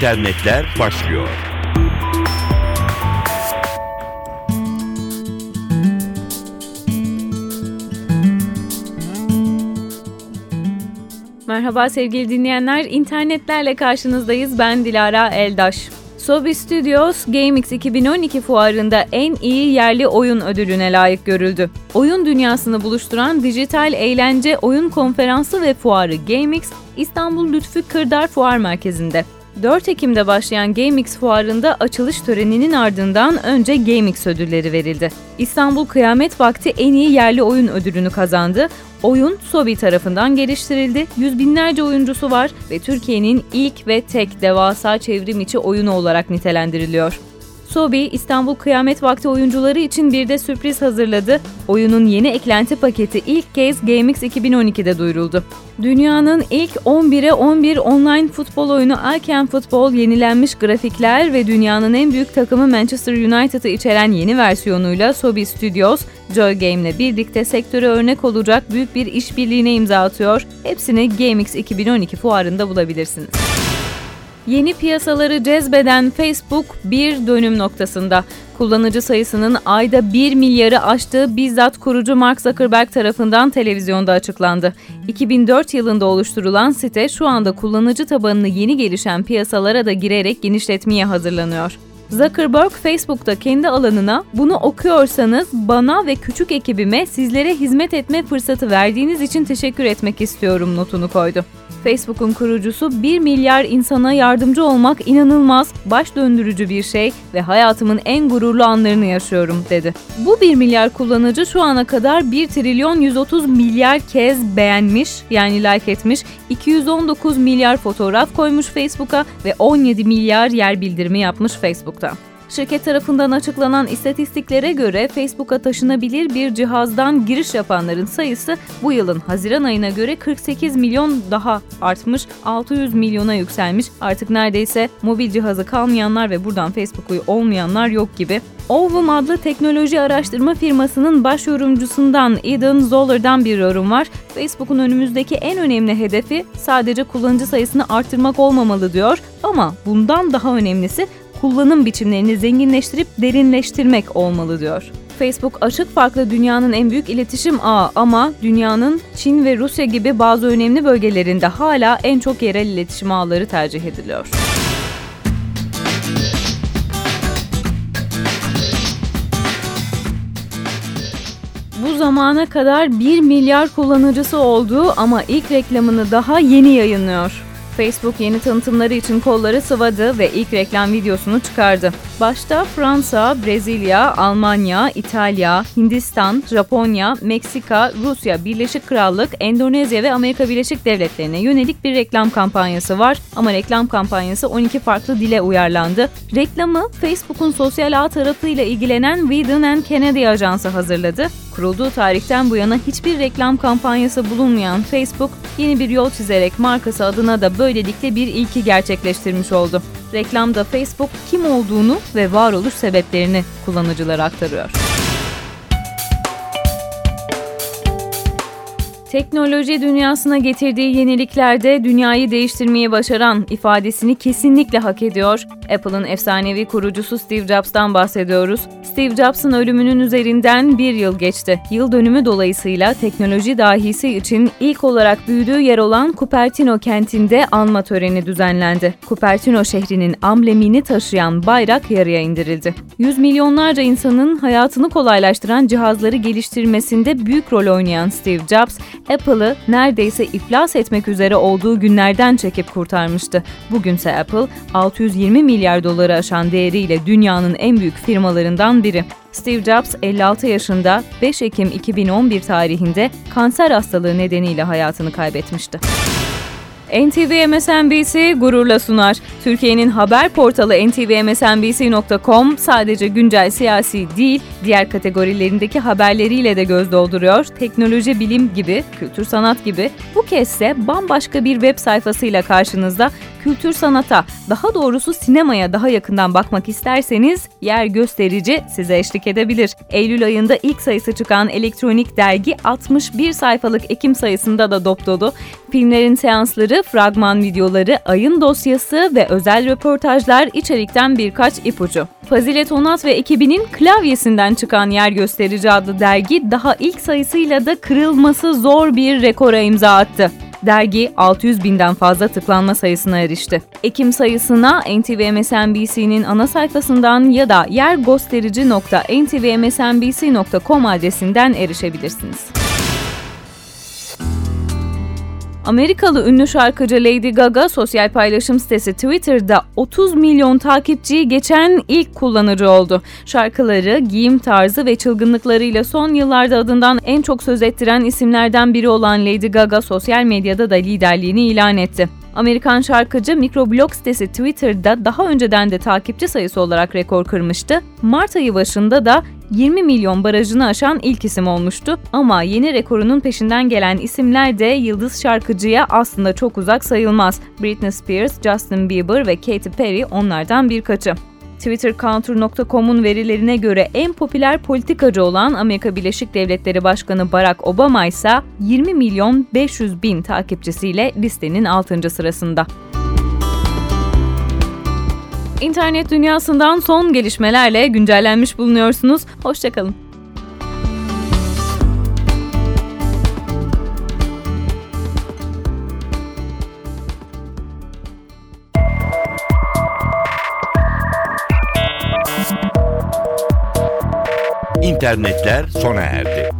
internetler başlıyor. Merhaba sevgili dinleyenler, internetlerle karşınızdayız. Ben Dilara Eldaş. Sobi Studios GameX 2012 fuarında en iyi yerli oyun ödülüne layık görüldü. Oyun dünyasını buluşturan dijital eğlence oyun konferansı ve fuarı GameX İstanbul Lütfü Kırdar Fuar Merkezi'nde. 4 Ekim'de başlayan GameX fuarında açılış töreninin ardından önce GameX ödülleri verildi. İstanbul Kıyamet Vakti en iyi yerli oyun ödülünü kazandı. Oyun Sobi tarafından geliştirildi. Yüz binlerce oyuncusu var ve Türkiye'nin ilk ve tek devasa çevrim içi oyunu olarak nitelendiriliyor. Sobi, İstanbul Kıyamet Vakti oyuncuları için bir de sürpriz hazırladı. Oyunun yeni eklenti paketi ilk kez GameX 2012'de duyuruldu. Dünyanın ilk 11'e 11 online futbol oyunu Alken Futbol yenilenmiş grafikler ve dünyanın en büyük takımı Manchester United'ı içeren yeni versiyonuyla Sobi Studios, Joy Game ile birlikte sektöre örnek olacak büyük bir işbirliğine imza atıyor. Hepsini GameX 2012 fuarında bulabilirsiniz. Yeni piyasaları cezbeden Facebook bir dönüm noktasında. Kullanıcı sayısının ayda 1 milyarı aştığı bizzat kurucu Mark Zuckerberg tarafından televizyonda açıklandı. 2004 yılında oluşturulan site şu anda kullanıcı tabanını yeni gelişen piyasalara da girerek genişletmeye hazırlanıyor. Zuckerberg Facebook'ta kendi alanına bunu okuyorsanız bana ve küçük ekibime sizlere hizmet etme fırsatı verdiğiniz için teşekkür etmek istiyorum notunu koydu. Facebook'un kurucusu 1 milyar insana yardımcı olmak inanılmaz, baş döndürücü bir şey ve hayatımın en gururlu anlarını yaşıyorum dedi. Bu 1 milyar kullanıcı şu ana kadar 1 trilyon 130 milyar kez beğenmiş yani like etmiş, 219 milyar fotoğraf koymuş Facebook'a ve 17 milyar yer bildirimi yapmış Facebook'ta. Şirket tarafından açıklanan istatistiklere göre Facebook'a taşınabilir bir cihazdan giriş yapanların sayısı bu yılın Haziran ayına göre 48 milyon daha artmış, 600 milyona yükselmiş. Artık neredeyse mobil cihazı kalmayanlar ve buradan Facebook'u olmayanlar yok gibi. Ovum adlı teknoloji araştırma firmasının baş yorumcusundan Eden Zoller'dan bir yorum var. Facebook'un önümüzdeki en önemli hedefi sadece kullanıcı sayısını arttırmak olmamalı diyor ama bundan daha önemlisi kullanım biçimlerini zenginleştirip derinleştirmek olmalı diyor. Facebook açık farklı dünyanın en büyük iletişim ağı ama dünyanın Çin ve Rusya gibi bazı önemli bölgelerinde hala en çok yerel iletişim ağları tercih ediliyor. Bu zamana kadar 1 milyar kullanıcısı olduğu ama ilk reklamını daha yeni yayınlıyor. Facebook yeni tanıtımları için kolları sıvadı ve ilk reklam videosunu çıkardı. Başta Fransa, Brezilya, Almanya, İtalya, Hindistan, Japonya, Meksika, Rusya, Birleşik Krallık, Endonezya ve Amerika Birleşik Devletleri'ne yönelik bir reklam kampanyası var. Ama reklam kampanyası 12 farklı dile uyarlandı. Reklamı Facebook'un sosyal ağ tarafıyla ilgilenen Whedon and Kennedy Ajansı hazırladı. Kurulduğu tarihten bu yana hiçbir reklam kampanyası bulunmayan Facebook, yeni bir yol çizerek markası adına da böylelikle bir ilki gerçekleştirmiş oldu. Reklamda Facebook kim olduğunu ve varoluş sebeplerini kullanıcılara aktarıyor. Teknoloji dünyasına getirdiği yeniliklerde dünyayı değiştirmeyi başaran ifadesini kesinlikle hak ediyor. Apple'ın efsanevi kurucusu Steve Jobs'tan bahsediyoruz. Steve Jobs'ın ölümünün üzerinden bir yıl geçti. Yıl dönümü dolayısıyla teknoloji dahisi için ilk olarak büyüdüğü yer olan Cupertino kentinde anma töreni düzenlendi. Cupertino şehrinin amblemini taşıyan bayrak yarıya indirildi. Yüz milyonlarca insanın hayatını kolaylaştıran cihazları geliştirmesinde büyük rol oynayan Steve Jobs, Apple'ı neredeyse iflas etmek üzere olduğu günlerden çekip kurtarmıştı. Bugünse Apple 620 milyar doları aşan değeriyle dünyanın en büyük firmalarından biri. Steve Jobs 56 yaşında 5 Ekim 2011 tarihinde kanser hastalığı nedeniyle hayatını kaybetmişti. NTV MSNBC gururla sunar. Türkiye'nin haber portalı ntvmsnbc.com sadece güncel siyasi değil, diğer kategorilerindeki haberleriyle de göz dolduruyor. Teknoloji, bilim gibi, kültür sanat gibi. Bu kezde bambaşka bir web sayfasıyla karşınızda kültür sanata, daha doğrusu sinemaya daha yakından bakmak isterseniz yer gösterici size eşlik edebilir. Eylül ayında ilk sayısı çıkan elektronik dergi 61 sayfalık Ekim sayısında da dop. Filmlerin seansları, fragman videoları, ayın dosyası ve özel röportajlar içerikten birkaç ipucu. Fazilet Onat ve ekibinin klavyesinden çıkan Yer Gösterici adlı dergi daha ilk sayısıyla da kırılması zor bir rekora imza attı. Dergi 600 binden fazla tıklanma sayısına erişti. Ekim sayısına NTV MSNBC'nin ana sayfasından ya da yergosterici.ntvmsnbc.com adresinden erişebilirsiniz. Amerikalı ünlü şarkıcı Lady Gaga sosyal paylaşım sitesi Twitter'da 30 milyon takipçiyi geçen ilk kullanıcı oldu. Şarkıları, giyim tarzı ve çılgınlıklarıyla son yıllarda adından en çok söz ettiren isimlerden biri olan Lady Gaga sosyal medyada da liderliğini ilan etti. Amerikan şarkıcı mikroblog sitesi Twitter'da daha önceden de takipçi sayısı olarak rekor kırmıştı. Mart ayı başında da 20 milyon barajını aşan ilk isim olmuştu ama yeni rekorunun peşinden gelen isimler de yıldız şarkıcıya aslında çok uzak sayılmaz. Britney Spears, Justin Bieber ve Katy Perry onlardan birkaçı. TwitterCounter.com'un verilerine göre en popüler politikacı olan Amerika Birleşik Devletleri Başkanı Barack Obama ise 20 milyon 500 bin takipçisiyle listenin 6. sırasında. İnternet dünyasından son gelişmelerle güncellenmiş bulunuyorsunuz. Hoşçakalın. İnternetler sona erdi.